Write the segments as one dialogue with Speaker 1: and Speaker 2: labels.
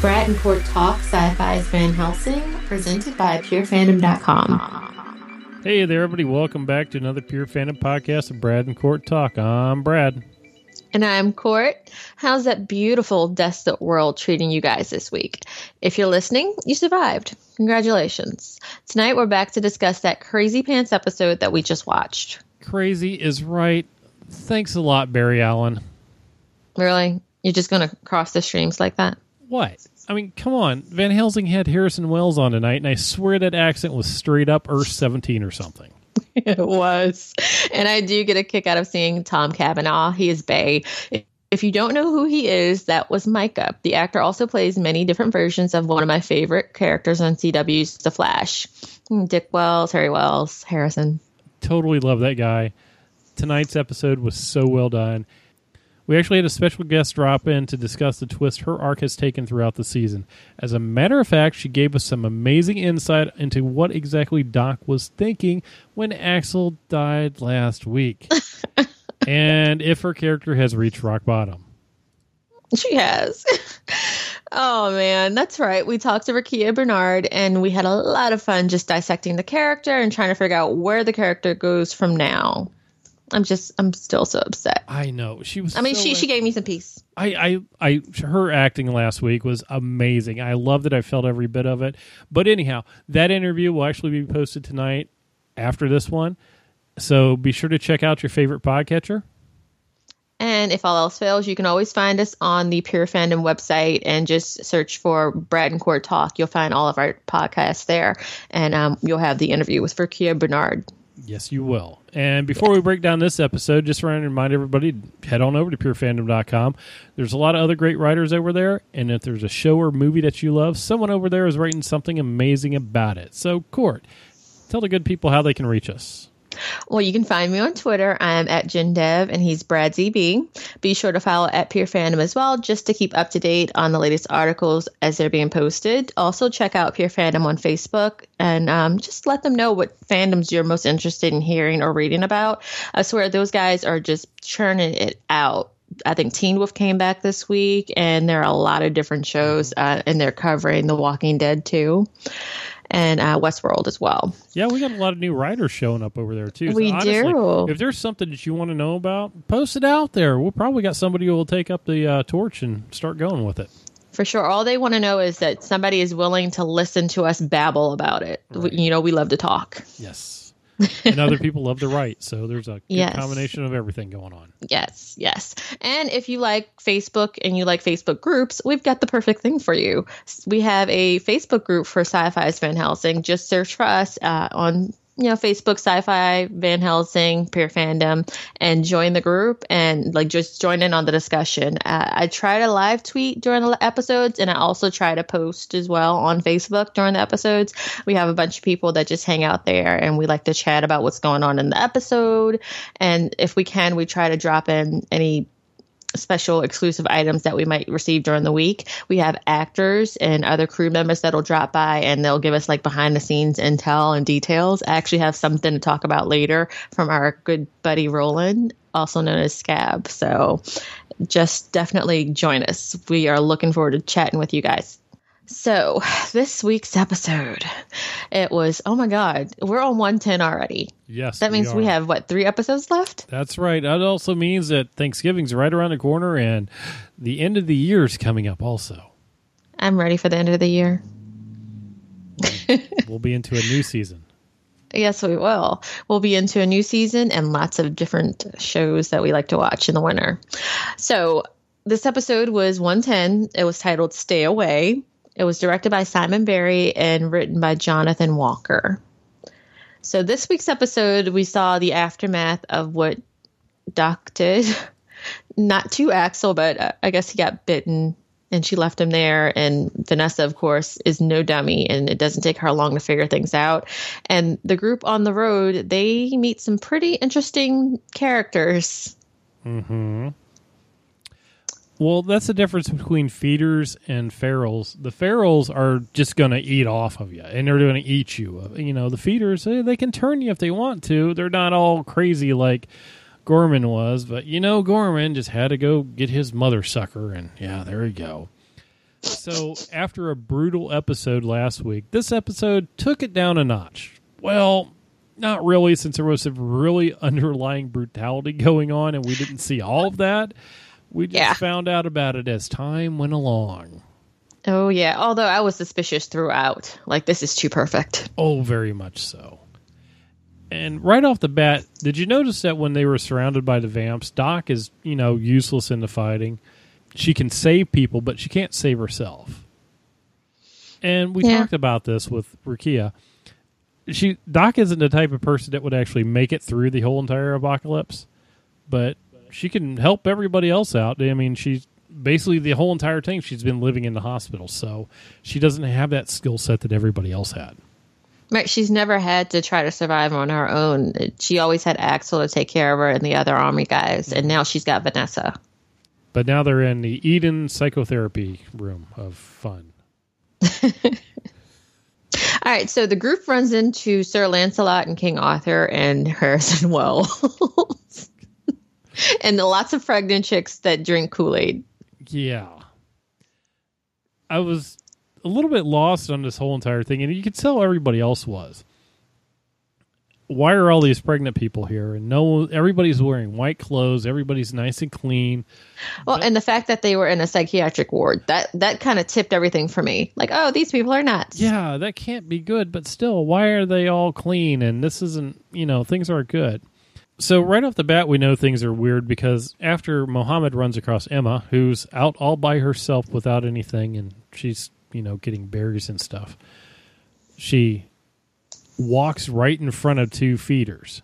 Speaker 1: Brad and Court Talk Syfy's Van Helsing, presented by PureFandom.com.
Speaker 2: Hey there, everybody. Welcome back to another Pure Fandom podcast of Brad and Court Talk. I'm Brad.
Speaker 1: And I'm Court. How's that beautiful, desolate world treating you guys this week? If you're listening, you survived. Congratulations. Tonight we're back to discuss that crazy pants episode that we just watched.
Speaker 2: Crazy is right. Thanks a lot, Barry Allen.
Speaker 1: Really? You're just going to cross the streams like that?
Speaker 2: What? I mean, come on. Van Helsing had Harrison Wells on tonight, and I swear that accent was straight up Earth 17 or something.
Speaker 1: it was. And I do get a kick out of seeing Tom Cavanagh. He is Bay. If you don't know who he is, that was Micah. The actor also plays many different versions of one of my favorite characters on CW's The Flash. Dick Wells, Harry Wells, Harrison.
Speaker 2: Totally love that guy. Tonight's episode was so well done. We actually had a special guest drop in to discuss the twist her arc has taken throughout the season. As a matter of fact, she gave us some amazing insight into what exactly Doc was thinking when Axel died last week. and if her character has reached rock bottom.
Speaker 1: She has. oh man, that's right. We talked to Rukiya Bernard and we had a lot of fun just dissecting the character and trying to figure out where the character goes from now. I'm just I'm still so upset.
Speaker 2: I know she was.
Speaker 1: I mean,
Speaker 2: so
Speaker 1: she she gave me some peace.
Speaker 2: I, I I her acting last week was amazing. I loved it. I felt every bit of it. But anyhow, that interview will actually be posted tonight after this one. So be sure to check out your favorite podcatcher.
Speaker 1: And if all else fails, you can always find us on the Pure Fandom website and just search for Brad and Court Talk. You'll find all of our podcasts there, and um, you'll have the interview with Rukiya Bernard.
Speaker 2: Yes, you will. And before we break down this episode, just want to remind everybody head on over to purefandom.com. There's a lot of other great writers over there. And if there's a show or movie that you love, someone over there is writing something amazing about it. So, Court, tell the good people how they can reach us.
Speaker 1: Well, you can find me on Twitter. I'm at JinDev and he's Brad ZB. Be sure to follow at Pure Fandom as well, just to keep up to date on the latest articles as they're being posted. Also, check out Pure Fandom on Facebook and um, just let them know what fandoms you're most interested in hearing or reading about. I swear those guys are just churning it out. I think Teen Wolf came back this week, and there are a lot of different shows, uh, and they're covering The Walking Dead too and uh, Westworld as well.
Speaker 2: Yeah, we got a lot of new writers showing up over there too. So
Speaker 1: we
Speaker 2: honestly,
Speaker 1: do.
Speaker 2: If there's something that you want to know about, post it out there. We'll probably got somebody who will take up the uh, torch and start going with it.
Speaker 1: For sure. All they want to know is that somebody is willing to listen to us babble about it. Right. You know, we love to talk.
Speaker 2: Yes. and other people love to write. So there's a
Speaker 1: yes.
Speaker 2: combination of everything going on.
Speaker 1: Yes, yes. And if you like Facebook and you like Facebook groups, we've got the perfect thing for you. We have a Facebook group for Syfy's Van Helsing. Just search for us uh, on you know, Facebook, Syfy, Van Helsing, Pure Fandom, and join the group and like just join in on the discussion. Uh, I try to live tweet during the episodes, and I also try to post as well on Facebook during the episodes. We have a bunch of people that just hang out there, and we like to chat about what's going on in the episode. And if we can, we try to drop in any special exclusive items that we might receive during the week. We have actors and other crew members that'll drop by and they'll give us like behind the scenes intel and details. I actually have something to talk about later from our good buddy Roland, also known as Scab. So just definitely join us. We are looking forward to chatting with you guys. So, this week's episode, it was, oh my God, we're on 110 already.
Speaker 2: Yes.
Speaker 1: That means we,
Speaker 2: we
Speaker 1: have, what, three episodes left?
Speaker 2: That's right. That also means that Thanksgiving's right around the corner and the end of the year is coming up also.
Speaker 1: I'm ready for the end of the year.
Speaker 2: we'll be into a new season.
Speaker 1: Yes, we will. We'll be into a new season and lots of different shows that we like to watch in the winter. So, this episode was 110. It was titled Stay Away. It was directed by Simon Barry and written by Jonathan Walker. So, this week's episode, we saw the aftermath of what Doc did. Not to Axel, but uh, I guess he got bitten and she left him there. And Vanessa, of course, is no dummy and it doesn't take her long to figure things out. And the group on the road, they meet some pretty interesting characters.
Speaker 2: hmm. Well, that's the difference between feeders and ferals. The ferals are just going to eat off of you, and they're going to eat you. You know, the feeders eh, they can turn you if they want to. They're not all crazy like Gorman was, but you know, Gorman just had to go get his mother sucker, and yeah, there you go. So, after a brutal episode last week, this episode took it down a notch. Well, not really, since there was some really underlying brutality going on and we didn't see all of that. We just
Speaker 1: Yeah.
Speaker 2: found out about it as time went along.
Speaker 1: Oh yeah. Although I was suspicious throughout. Like this is too perfect.
Speaker 2: Oh, very much so. And right off the bat, did you notice that when they were surrounded by the vamps, Doc is, you know, useless in the fighting. She can save people, but she can't save herself. And we
Speaker 1: Yeah.
Speaker 2: talked about this with Rukiya. She Doc isn't the type of person that would actually make it through the whole entire apocalypse, but she can help everybody else out. I mean, she's basically the whole entire time she's been living in the hospital, so she doesn't have that skill set that everybody else had.
Speaker 1: Right. She's never had to try to survive on her own. She always had Axel to take care of her and the other army guys, and mm-hmm. now she's got Vanessa.
Speaker 2: But now they're in the Eden psychotherapy room of fun.
Speaker 1: All right, so the group runs into Sir Lancelot and King Arthur and Harrison Wells. and the lots of pregnant chicks that drink Kool-Aid.
Speaker 2: Yeah. I was a little bit lost on this whole entire thing, and you could tell everybody else was. Why are all these pregnant people here? And no, everybody's wearing white clothes. Everybody's nice and clean.
Speaker 1: Well, and the fact that they were in a psychiatric ward, that that kind of tipped everything for me. Like, oh, these people are nuts.
Speaker 2: Yeah, that can't be good. But still, why are they all clean? And this isn't, you know, things aren't good. So right off the bat, we know things are weird because after Mohammed runs across Emma, who's out all by herself without anything, and she's, you know, getting berries and stuff, she walks right in front of two feeders.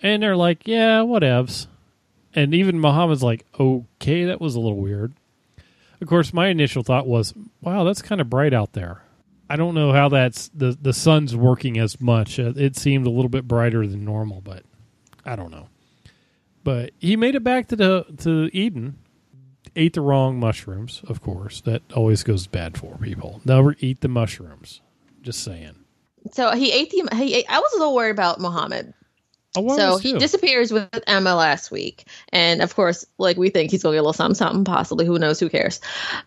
Speaker 2: And they're like, yeah, whatevs. And even Mohammed's like, okay, that was a little weird. Of course, my initial thought was, wow, that's kind of bright out there. I don't know how that's the the sun's working as much. It seemed a little bit brighter than normal, but I don't know. But he made it back to the to Eden. Ate the wrong mushrooms, of course. That always goes bad for people. Never eat the mushrooms. Just saying.
Speaker 1: So he ate the. He ate, I was a little worried about Muhammad.
Speaker 2: Oh,
Speaker 1: so he disappears with Emma last week, and of course, like we think he's gonna get a little something, something, possibly. Who knows? Who cares?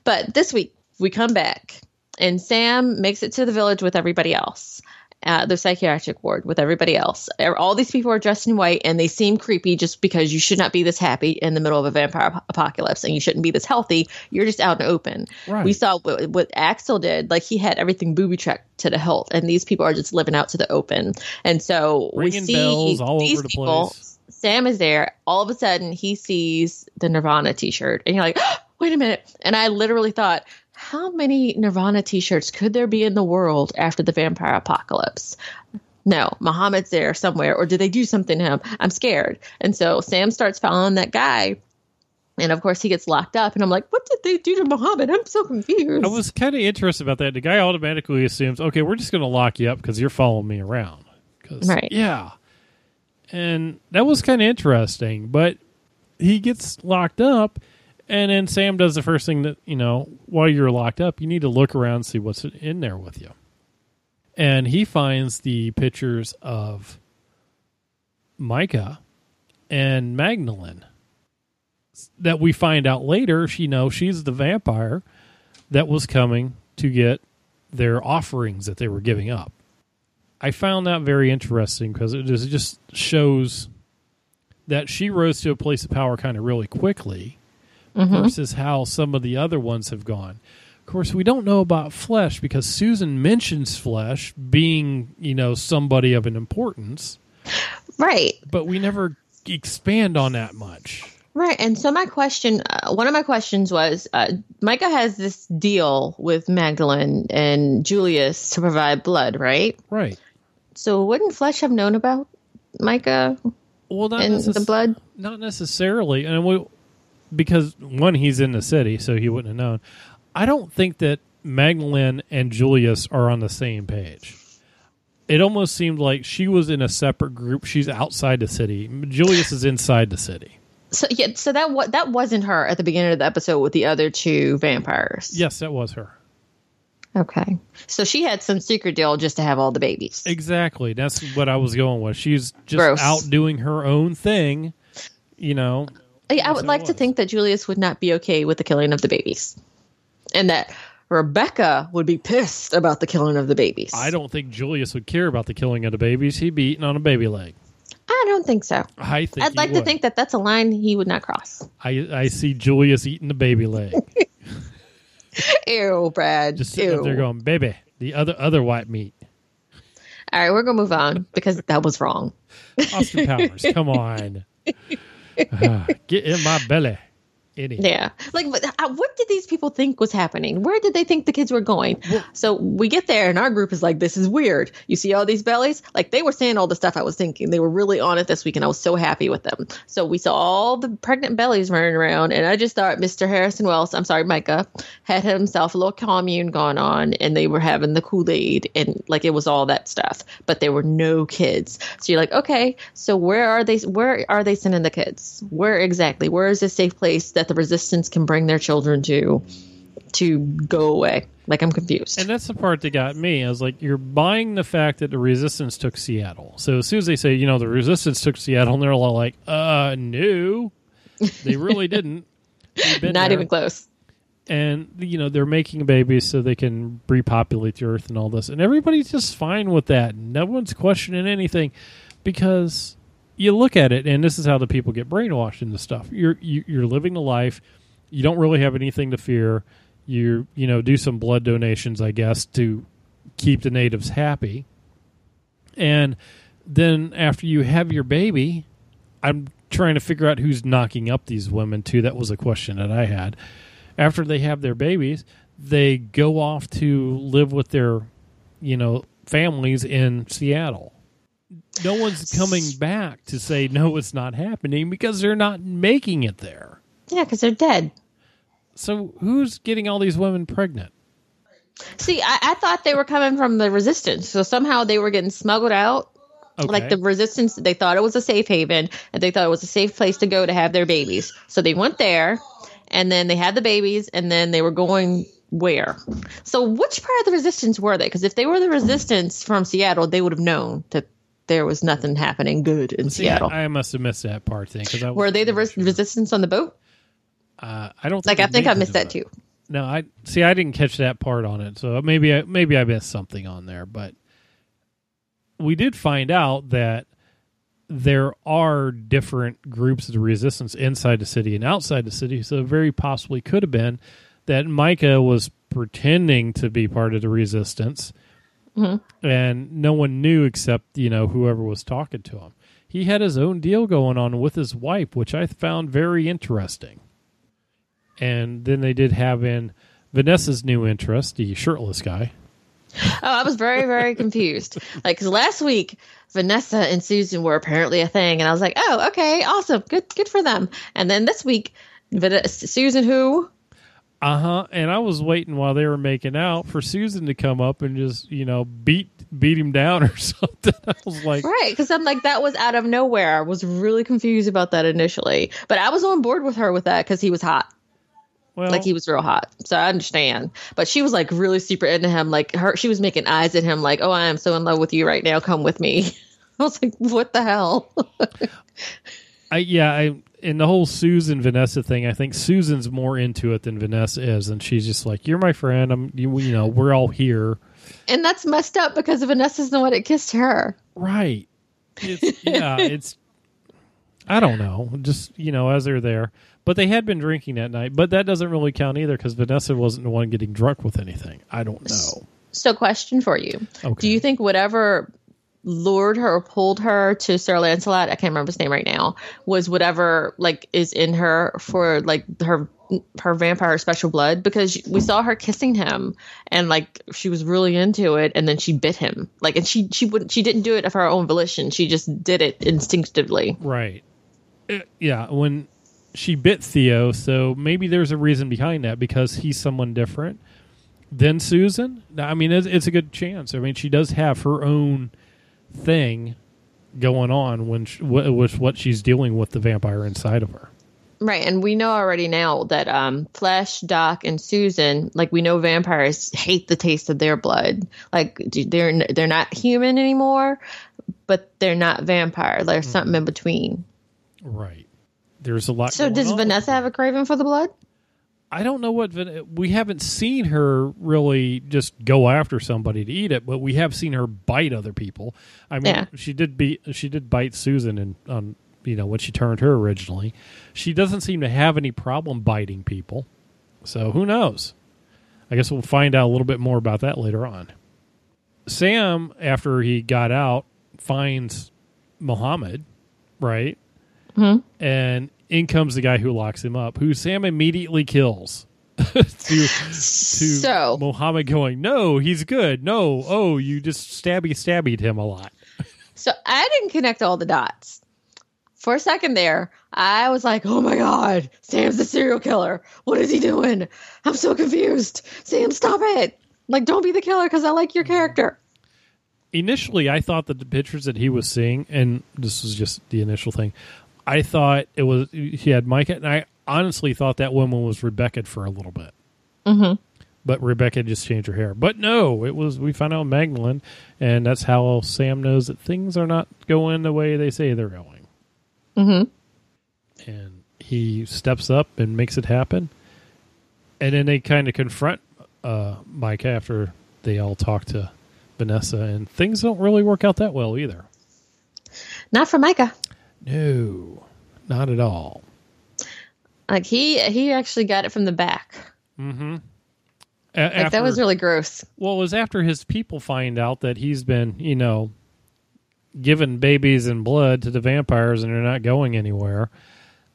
Speaker 1: But this week we come back, and Sam makes it to the village with everybody else. Uh, the psychiatric ward with everybody else. All these people are dressed in white and they seem creepy just because you should not be this happy in the middle of a vampire ap- apocalypse and you shouldn't be this healthy. You're just out in the open.
Speaker 2: Right.
Speaker 1: We saw what, what Axel did. Like he had everything booby tracked to the hilt, and these people are just living out to the open. And so
Speaker 2: Ringing
Speaker 1: we see these
Speaker 2: the
Speaker 1: people.
Speaker 2: place.
Speaker 1: Sam is there. All of a sudden, he sees the Nirvana T-shirt, and you're like, "Wait a minute!" And I literally thought, "How many Nirvana T-shirts could there be in the world after the vampire apocalypse?" No, Muhammad's there somewhere, or did they do something to him? I'm scared. And so Sam starts following that guy, and of course he gets locked up. And I'm like, "What did they do to Muhammad?" I'm so confused.
Speaker 2: I was kind of interested about that. The guy automatically assumes, okay, we're just going to lock you up because you're following me around.
Speaker 1: Right.
Speaker 2: Yeah. And that was kind of interesting. But he gets locked up, and then Sam does the first thing that, you know, while you're locked up, you need to look around see what's in there with you. And he finds the pictures of Micah and Magdalene that we find out later, she knows she's the vampire that was coming to get their offerings that they were giving up. I found that very interesting because it just shows that she rose to a place of power kind of really quickly versus how some of the other ones have gone. Of course, we don't know about Flesh because Susan mentions Flesh being, you know, somebody of an importance,
Speaker 1: right.
Speaker 2: but we never expand on that much.
Speaker 1: Right. And so my question, uh, one of my questions was, uh, Micah has this deal with Magdalene and Julius to provide blood, right?
Speaker 2: Right.
Speaker 1: So wouldn't Flesh have known about Micah
Speaker 2: Well, not
Speaker 1: and
Speaker 2: necess-
Speaker 1: the blood?
Speaker 2: Not necessarily, and we because one he's in the city, so he wouldn't have known. I don't think that Magdalene and Julius are on the same page. It almost seemed like she was in a separate group. She's outside the city. Julius is inside the city.
Speaker 1: So yeah, so that wa- that wasn't her at the beginning of the episode with the other two vampires.
Speaker 2: Yes, that was her.
Speaker 1: Okay. So she had some secret deal just to have all the babies.
Speaker 2: Exactly. That's what I was going with. She's just
Speaker 1: Gross.
Speaker 2: out doing her own thing. You know,
Speaker 1: Yeah, I would like to think that Julius would not be okay with the killing of the babies, and that Rebecca would be pissed about the killing of the babies.
Speaker 2: I don't think Julius would care about the killing of the babies. He'd be eating on a baby leg.
Speaker 1: I don't think so.
Speaker 2: I think
Speaker 1: I'd like to think that that's a line he would not cross.
Speaker 2: I I see Julius eating the baby leg,
Speaker 1: Ew, Brad.
Speaker 2: just sitting
Speaker 1: Ew.
Speaker 2: up there going, "Baby, the other other white meat."
Speaker 1: All right, we're gonna move on because that was wrong.
Speaker 2: Austin Powers, come on, get in my belly, idiot.
Speaker 1: Yeah, like uh, what did these people think was happening? Where did they think the kids were going? So we get there, and our group is like, "This is weird." You see all these bellies? Like they were saying all the stuff I was thinking. They were really on it this week, and I was so happy with them. So we saw all the pregnant bellies running around, and I just thought Mr. Harrison Wells, I'm sorry, Micah, had himself a little commune going on, and they were having the Kool Aid, and like it was all that stuff. But there were no kids. So you're like, okay, so where are they? Where are they sending the kids? Where exactly? Where is a safe place that the resistance can bring their children to to go away? Like I'm confused.
Speaker 2: And that's the part that got me. I was like, you're buying the fact that the resistance took Seattle. So as soon as they say, you know, the resistance took Seattle, and they're all like, uh, no, they really didn't.
Speaker 1: Not
Speaker 2: there.
Speaker 1: even close.
Speaker 2: and you know they're making babies so they can repopulate the earth and all this and everybody's just fine with that no one's questioning anything because you look at it and this is how the people get brainwashed into stuff. You're you, you're living the life you don't really have anything to fear. You you know do some blood donations i guess to keep the natives happy. And then after you have your baby i'm trying to figure out who's knocking up these women too. That was a question that i had. After they have their babies, they go off to live with their, you know, families in Seattle. No one's coming back to say no, it's not happening because they're not making it there.
Speaker 1: Yeah, because they're dead.
Speaker 2: So who's getting all these women pregnant?
Speaker 1: See, I, I thought they were coming from the resistance. So somehow they were getting smuggled out.
Speaker 2: Okay.
Speaker 1: Like the resistance, they thought it was a safe haven and they thought it was a safe place to go to have their babies. So they went there and then they had the babies and then they were going where? So which part of the resistance were they? Because if they were the resistance from Seattle, they would have known that there was nothing happening good in
Speaker 2: See,
Speaker 1: Seattle.
Speaker 2: I, I must have missed that part then because I
Speaker 1: were they the res-
Speaker 2: res-
Speaker 1: resistance on the boat?
Speaker 2: uh, I don't
Speaker 1: Like I think I missed that too.
Speaker 2: No, I see. I didn't catch that part on it, so maybe I maybe I missed something on there. But we did find out that there are different groups of the resistance inside the city and outside the city. So it very possibly could have been that Micah was pretending to be part of the resistance, Mm-hmm. and no one knew except you know whoever was talking to him. He had his own deal going on with his wife, which I found very interesting and then they did have in Vanessa's new interest, the shirtless guy.
Speaker 1: Oh, I was very, very confused. Like, because last week Vanessa and Susan were apparently a thing, and I was like, oh, okay, awesome, good, good for them. And then this week, Van- Susan, who?
Speaker 2: Uh huh. And I was waiting while they were making out for Susan to come up and just you know beat beat him down or something. I was like,
Speaker 1: Right, because I'm like, that was out of nowhere. I was really confused about that initially, but I was on board with her with that because he was hot.
Speaker 2: well,
Speaker 1: Like he was real hot, so I understand. But she was like really super into him. Like her, she was making eyes at him, like, "Oh, I am so in love with you right now. Come with me." I was like, "What the hell?"
Speaker 2: I yeah, I in the whole Susan Vanessa thing, I think Susan's more into it than Vanessa is, and she's just like, "You're my friend. I'm you, you know we're all here."
Speaker 1: and that's messed up because Vanessa's the one that kissed her.
Speaker 2: Right. It's, yeah, it's. I don't know. Just you know, as they're there, but they had been drinking that night. But that doesn't really count either because Vanessa wasn't the one getting drunk with anything. I don't know.
Speaker 1: So, question for you:
Speaker 2: Okay.
Speaker 1: Do you think whatever lured her or pulled her to Sir Lancelot, I can't remember his name right now, was whatever like is in her for like her her vampire special blood? Because we saw her kissing him and like she was really into it, and then she bit him. Like, and she she wouldn't she didn't do it of her own volition. She just did it instinctively.
Speaker 2: Right. Uh, yeah. When she bit Theo, so maybe there's a reason behind that because he's someone different than Susan. I mean, it's, it's a good chance. I mean, she does have her own thing going on when she, wi- with what she's dealing with the vampire inside of her.
Speaker 1: Right, and we know already now that um, Flesh, Doc, and Susan, like we know vampires hate the taste of their blood. Like they're they're not human anymore, but they're not vampire. There's something in between.
Speaker 2: Right. There's a lot.
Speaker 1: So does. Vanessa have a craving for the blood?
Speaker 2: I don't know what we haven't seen her really just go after somebody to eat it, but we have seen her bite other people. I mean,
Speaker 1: Yeah.
Speaker 2: she did be she did bite Susan and on you know when she turned her originally. She doesn't seem to have any problem biting people. So who knows? I guess we'll find out a little bit more about that later on. Sam, after he got out, finds Muhammad, right?
Speaker 1: Mhm.
Speaker 2: And in comes the guy who locks him up, who Sam immediately kills. to to
Speaker 1: So-
Speaker 2: Muhammad going, No, he's good. No, oh, you just stabby stabbied him a lot.
Speaker 1: So I didn't connect all the dots. For a second there, I was like, oh my God, Sam's the serial killer. What is he doing? I'm so confused. Sam, stop it. Like, don't be the killer because I like your mm-hmm. character.
Speaker 2: Initially I thought that the pictures that he was seeing, and this was just the initial thing, I thought it was he had Micah and I honestly thought that woman was Rebecca for a little bit.
Speaker 1: Mm-hmm.
Speaker 2: but Rebecca just changed her hair. But no, it was we found out Magdalene, and that's how Sam knows that things are not going the way they say they're going.
Speaker 1: Mm-hmm.
Speaker 2: And he steps up and makes it happen. And then they kind of confront uh, Micah after they all talk to Vanessa, and things don't really work out that well either.
Speaker 1: Not for Micah.
Speaker 2: No, not at all.
Speaker 1: Like he he actually got it from the back. Mm-hmm.
Speaker 2: A-
Speaker 1: Like that was really gross.
Speaker 2: Well, it was after his people find out that he's been, you know, giving babies and blood to the vampires and they're not going anywhere.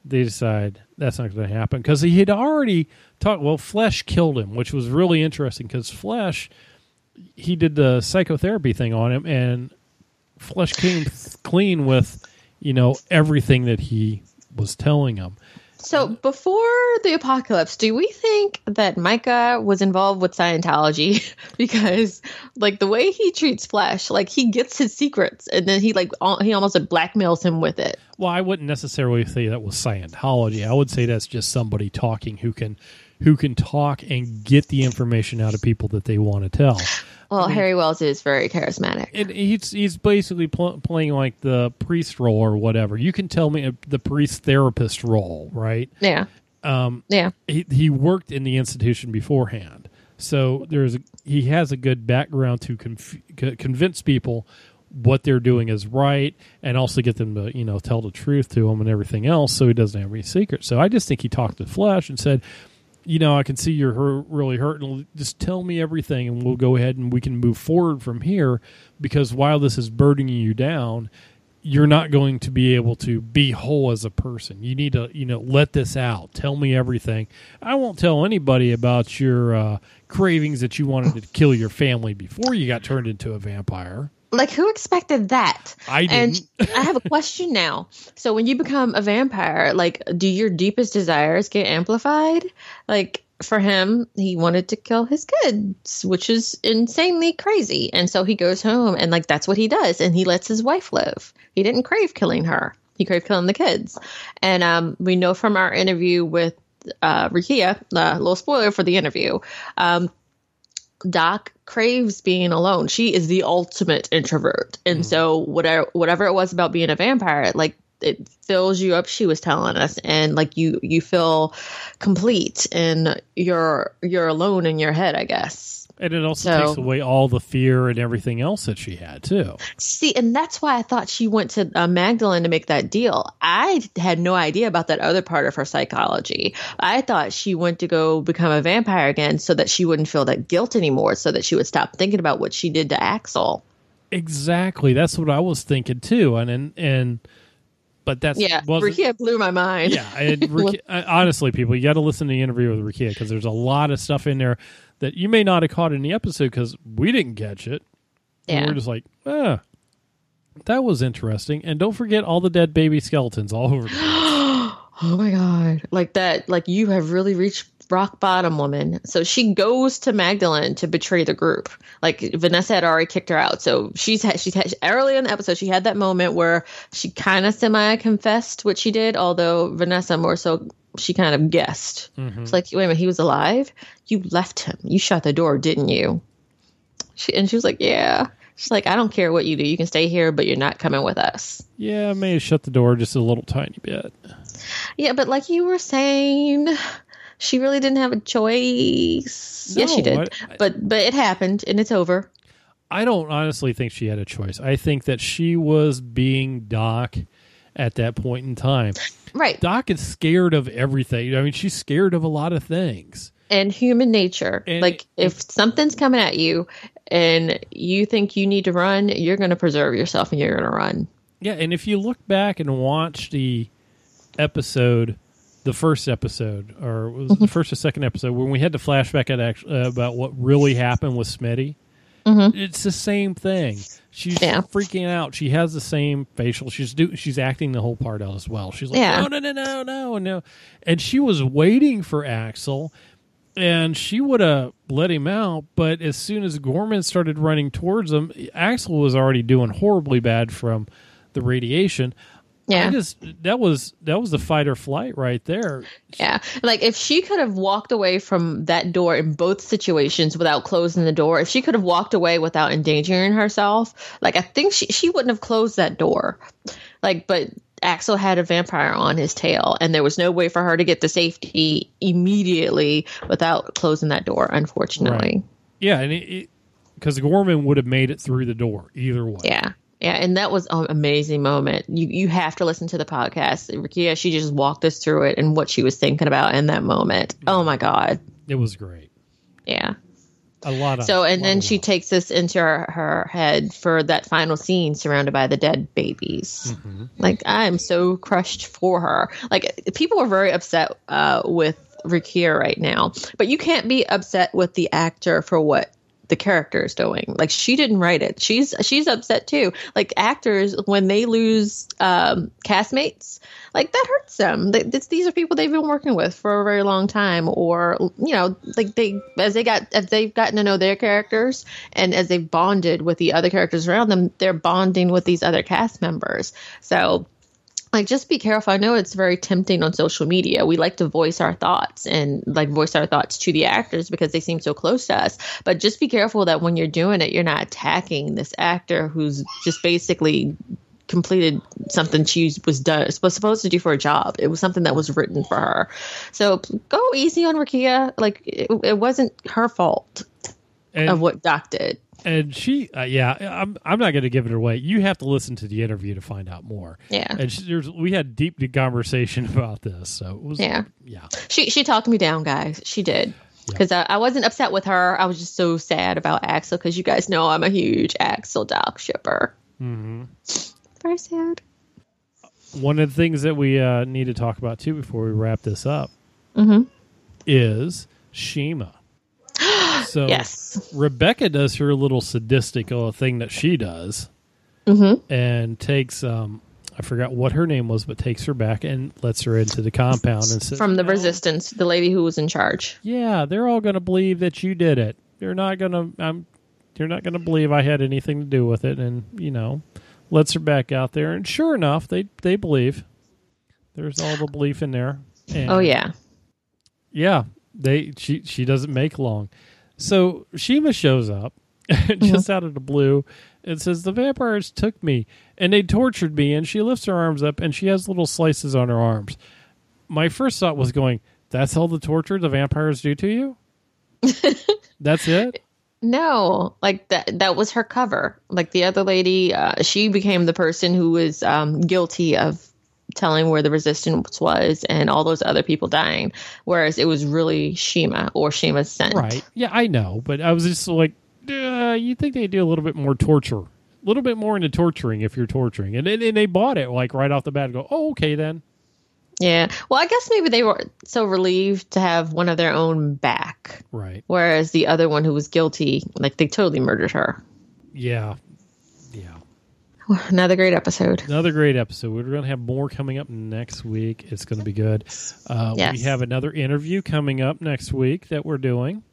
Speaker 2: They decide that's not going to happen because he had already talked. Well, Flesh killed him, which was really interesting because Flesh, he did the psychotherapy thing on him, and Flesh came clean with, you know, everything that he was telling him.
Speaker 1: So before the apocalypse, do we think that Micah was involved with Scientology? because like the way he treats flesh, like he gets his secrets and then he like he almost like blackmails him with it.
Speaker 2: Well, I wouldn't necessarily say that was Scientology. I would say that's just somebody talking who can who can talk and get the information out of people that they want to tell.
Speaker 1: Well, Harry Wells is very charismatic.
Speaker 2: And he's he's basically pl- playing like the priest role or whatever. You can tell me uh, the priest therapist role, right?
Speaker 1: Yeah.
Speaker 2: Um,
Speaker 1: Yeah.
Speaker 2: he he worked in the institution beforehand, so there's a, he has a good background to conf- convince people what they're doing is right, and also get them to you know tell the truth to him and everything else, so he doesn't have any secrets. So I just think he talked to Flesh and said, you know, I can see you're really hurt, and just tell me everything, and we'll go ahead and we can move forward from here. Because while this is burdening you down, you're not going to be able to be whole as a person. You need to, you know, let this out. Tell me everything. I won't tell anybody about your uh, cravings that you wanted to kill your family before you got turned into a vampire.
Speaker 1: Like who expected that?
Speaker 2: I
Speaker 1: And
Speaker 2: didn't.
Speaker 1: I have a question now. So when you become a vampire, like do your deepest desires get amplified? Like for him, he wanted to kill his kids, which is insanely crazy. And so he goes home and like that's what he does and he lets his wife live. He didn't crave killing her. He craved killing the kids. And um, we know from our interview with uh, Rukiya, uh, little spoiler for the interview, um, Doc craves being alone. She is the ultimate introvert. And mm-hmm. so whatever whatever it was about being a vampire, like it fills you up, she was telling us, and like you you feel complete and you're you're alone in your head, I guess.
Speaker 2: And it also
Speaker 1: So-
Speaker 2: takes away all the fear and everything else that she had too.
Speaker 1: See, and that's why I thought she went to uh, Magdalene to make that deal. I had no idea about that other part of her psychology. I thought she went to go become a vampire again so that she wouldn't feel that guilt anymore, so that she would stop thinking about what she did to Axel.
Speaker 2: Exactly. That's what I was thinking too. And and, and but that's
Speaker 1: Yeah, Rukiya blew my mind.
Speaker 2: Yeah, honestly, people, you got to listen to the interview with Rukiya because there's a lot of stuff in there that you may not have caught in the episode because we didn't catch it. And
Speaker 1: Yeah.
Speaker 2: we're just like, ah, that was interesting. And don't forget all the dead baby skeletons all over. The.
Speaker 1: Oh my god. Like that like you have really reached rock bottom woman. So she goes to Magdalene to betray the group. Like Vanessa had already kicked her out. So she's had she's had early in the episode she had that moment where she kind of semi confessed what she did, although Vanessa more so she kind of guessed. Mm-hmm. It's like, wait a minute, he was alive? You left him. You shut the door, didn't you? She and she was like, Yeah. She's like, I don't care what you do. You can stay here, but you're not coming with us.
Speaker 2: yeah, I may have shut the door just a little tiny bit.
Speaker 1: Yeah, but like you were saying, she really didn't have a choice. yes, she
Speaker 2: No,
Speaker 1: did.
Speaker 2: I-
Speaker 1: but but it happened and it's over.
Speaker 2: I don't honestly think she had a choice. I think that she was being Doc at that point in time.
Speaker 1: Right.
Speaker 2: Doc is scared of everything. I mean, she's scared of a lot of things.
Speaker 1: and human nature.
Speaker 2: And-
Speaker 1: like if something's coming at you and you think you need to run, you're going to preserve yourself and you're going to run.
Speaker 2: Yeah, and if you look back and watch the episode, the first episode, or was it the first or second episode, when we had the flashback at act- uh, about what really happened with Smitty, Mm-hmm. it's the same thing. She's
Speaker 1: Yeah.
Speaker 2: freaking out. She has the same facial. She's do. She's acting the whole part out as well. She's like,
Speaker 1: Yeah.
Speaker 2: no, no, no, no, no, no, and she was waiting for Axel, and she would have let him out. But as soon as Gorman started running towards him, Axel was already doing horribly bad from the radiation.
Speaker 1: Yeah.
Speaker 2: I just that was that was the fight or flight right there.
Speaker 1: Yeah. Like if she could have walked away from that door in both situations without closing the door, if she could have walked away without endangering herself, like I think she she wouldn't have closed that door. Like but Axel had a vampire on his tail and there was no way for her to get to safety immediately without closing that door, unfortunately.
Speaker 2: Yeah, and it because Gorman would have made it through the door either way.
Speaker 1: Yeah. Yeah, and that was an amazing moment. You you have to listen to the podcast. Rukiya, she just walked us through it and what she was thinking about in that moment. Oh my god.
Speaker 2: It was great.
Speaker 1: Yeah.
Speaker 2: A lot of
Speaker 1: So and then she takes us into her, her head for that final scene surrounded by the dead babies.
Speaker 2: Mm-hmm.
Speaker 1: Like I am so crushed for her. Like people are very upset uh, with Rukiya right now, but you can't be upset with the actor for what the character is doing. Like she didn't write it. She's she's upset too. Like actors when they lose um, castmates, like that hurts them. Th- this, these are people they've been working with for a very long time, or you know, like they as they got as they've gotten to know their characters and as they've bonded with the other characters around them, they're bonding with these other cast members. So like just be careful. I know it's very tempting on social media. We like to voice our thoughts and like voice our thoughts to the actors because they seem so close to us. But just be careful that when you're doing it you're not attacking this actor who's just basically completed something she was done was supposed to do for a job. It was something that was written for her. So go easy on Rukiya. like it, it wasn't her fault
Speaker 2: and,
Speaker 1: of what doc did
Speaker 2: and she uh, yeah I'm I'm not going to give it away. You have to listen to the interview to find out more.
Speaker 1: yeah
Speaker 2: And she, there's we had deep conversation about this. So it was
Speaker 1: Yeah.
Speaker 2: yeah.
Speaker 1: She she talked me down, guys. She did. Because I, I wasn't upset with her. I was just so sad about Axel because you guys know I'm a huge Axel Doc shipper. Mm-hmm. Very sad.
Speaker 2: One of the things that we uh, need to talk about too before we wrap this up
Speaker 1: Mm-hmm.
Speaker 2: is Shima. So
Speaker 1: Yes.
Speaker 2: Rebecca does her little sadistic uh, thing that she does,
Speaker 1: Mm-hmm.
Speaker 2: and takes um I forgot what her name was, but takes her back and lets her into the compound and says,
Speaker 1: From the resistance, the lady who was in charge.
Speaker 2: Yeah, they're all going to believe that you did it. They're not going to. I'm. They're not going to believe I had anything to do with it, and you know, lets her back out there, and sure enough, they they believe. There's all the belief in there. And
Speaker 1: Oh yeah.
Speaker 2: yeah. They she she doesn't make long. So Shima shows up just out of the blue and says the vampires took me and they tortured me and she lifts her arms up and she has little slices on her arms. My first thought was going, that's all the torture the vampires do to you? that's it?
Speaker 1: No, like that that was her cover. Like the other lady, uh, she became the person who was um, guilty of telling where the resistance was and all those other people dying. Whereas it was really Shima or Shima's scent.
Speaker 2: Right. Yeah, I know, but I was just like, uh, you think they do a little bit more torture, a little bit more into torturing if you're torturing, and, and and they bought it like right off the bat. And go, oh, okay then.
Speaker 1: Yeah. Well, I guess maybe they were so relieved to have one of their own back,
Speaker 2: Right.
Speaker 1: whereas the other one who was guilty, like they totally murdered her.
Speaker 2: Yeah. Yeah.
Speaker 1: Another great episode.
Speaker 2: Another great episode. We're going to have more coming up next week. It's going to be good. Uh, We have another interview coming up next week that we're doing.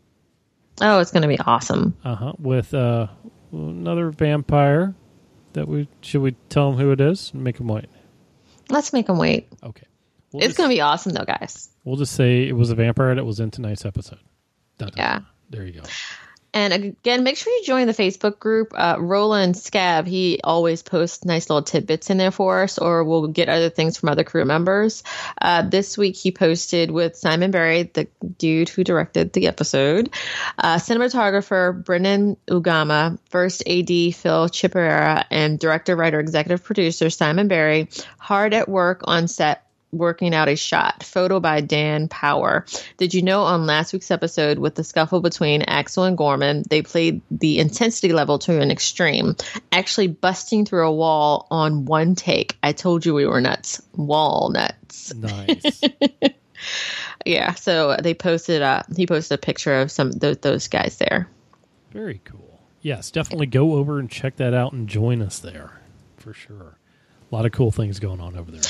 Speaker 1: Oh, it's going to be awesome.
Speaker 2: Uh huh. With uh, another vampire. That we should we tell them who it is? Make them wait.
Speaker 1: Let's make them wait.
Speaker 2: Okay. We'll
Speaker 1: It's going to be awesome, though, guys.
Speaker 2: we'll just say it was a vampire that was in tonight's episode. Dun, dun,
Speaker 1: Yeah.
Speaker 2: dun. There you go.
Speaker 1: And again, make sure you join the Facebook group. Uh, Roland Scab, he always posts nice little tidbits in there for us, or we'll get other things from other crew members. Uh, this week, he posted with Simon Barry, the dude who directed the episode, uh, cinematographer Brennan Ugama, first AD Phil Chipperera, and director, writer, executive producer Simon Barry, hard at work on set working out a shot. Photo by Dan Power. Did you know on last week's episode with the scuffle between Axel and Gorman, they played the intensity level to an extreme, actually busting through a wall on one take. I told you we were nuts. Walnuts.
Speaker 2: Nice.
Speaker 1: yeah, so they posted uh he posted a picture of some those, those guys there.
Speaker 2: Very cool. Yes, definitely go over and check that out and join us there for sure. A lot of cool things going on over there.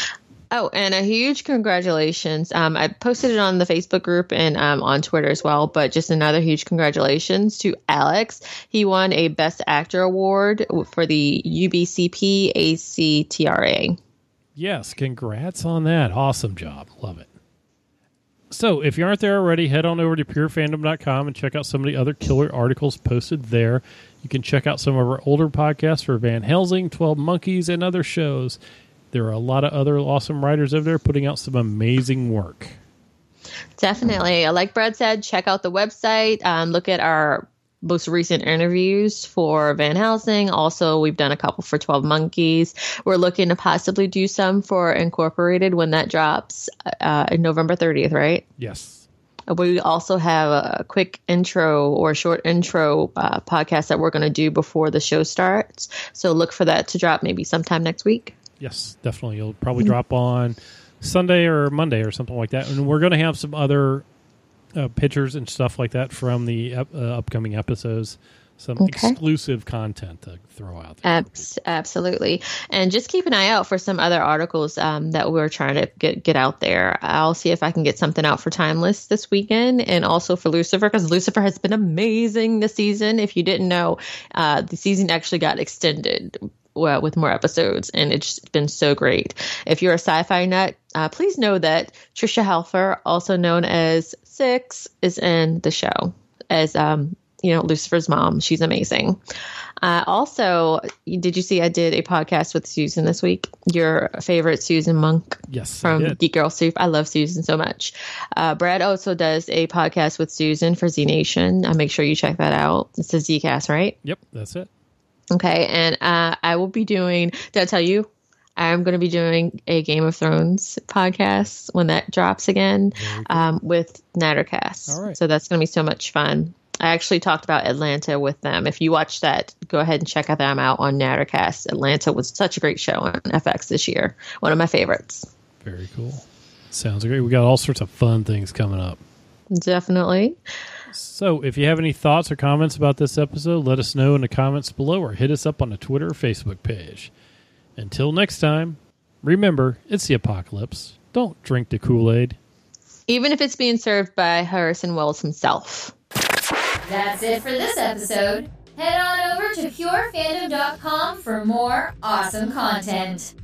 Speaker 1: Oh, and a huge congratulations. Um, I posted it on the Facebook group and um, on Twitter as well, but just another huge congratulations to Alex. He won a Best Actor award for the UBCP ACTRA.
Speaker 2: Yes, congrats on that. Awesome job. Love it. So, if you aren't there already, head on over to purefandom.com and check out some of the other killer articles posted there. You can check out some of our older podcasts for Van Helsing, 12 Monkeys, and other shows. There are a lot of other awesome writers over there putting out some amazing work.
Speaker 1: Definitely. Like Brad said, check out the website. Um, look at our most recent interviews for Van Helsing. Also, we've done a couple for 12 Monkeys. We're looking to possibly do some for Incorporated when that drops uh, in November 30th, right?
Speaker 2: Yes.
Speaker 1: We also have a quick intro or short intro uh, podcast that we're going to do before the show starts. So look for that to drop maybe sometime next week.
Speaker 2: Yes, definitely. You'll probably drop on Sunday or Monday or something like that. And we're going to have some other uh, pictures and stuff like that from the uh, upcoming episodes. Some okay. exclusive content to throw out there.
Speaker 1: Abs- absolutely. And just keep an eye out for some other articles um, that we're trying to get, get out there. I'll see if I can get something out for Timeless this weekend and also for Lucifer because Lucifer has been amazing this season. If you didn't know, uh, the season actually got extended well, with more episodes, and it's been so great. If you're a sci-fi nut, uh, please know that Tricia Helfer, also known as Six, is in the show as um, you know Lucifer's mom. She's amazing. Uh, also, did you see I did a podcast with Susan this week? Your favorite Susan Monk,
Speaker 2: yes,
Speaker 1: from Geek Girl Soup. I love Susan so much. Uh, Brad also does a podcast with Susan for Z Nation. Uh, make sure you check that out. It's a Zcast, right?
Speaker 2: Yep, that's it.
Speaker 1: Okay, and uh, I will be doing. Did I tell you? I'm going to be doing a Game of Thrones podcast when that drops again um, with Nattercast.
Speaker 2: All right.
Speaker 1: So that's going to be so much fun. I actually talked about Atlanta with them. If you watch that, go ahead and check them out on Nattercast. Atlanta was such a great show on FX this year. One of my favorites.
Speaker 2: Very cool. Sounds great. We got all sorts of fun things coming up.
Speaker 1: Definitely.
Speaker 2: So, if you have any thoughts or comments about this episode, let us know in the comments below or hit us up on the Twitter or Facebook page. Until next time, remember it's the apocalypse. Don't drink the Kool Aid.
Speaker 1: Even if it's being served by Harrison Wells himself.
Speaker 3: That's it for this episode. Head on over to purefandom.com for more awesome content.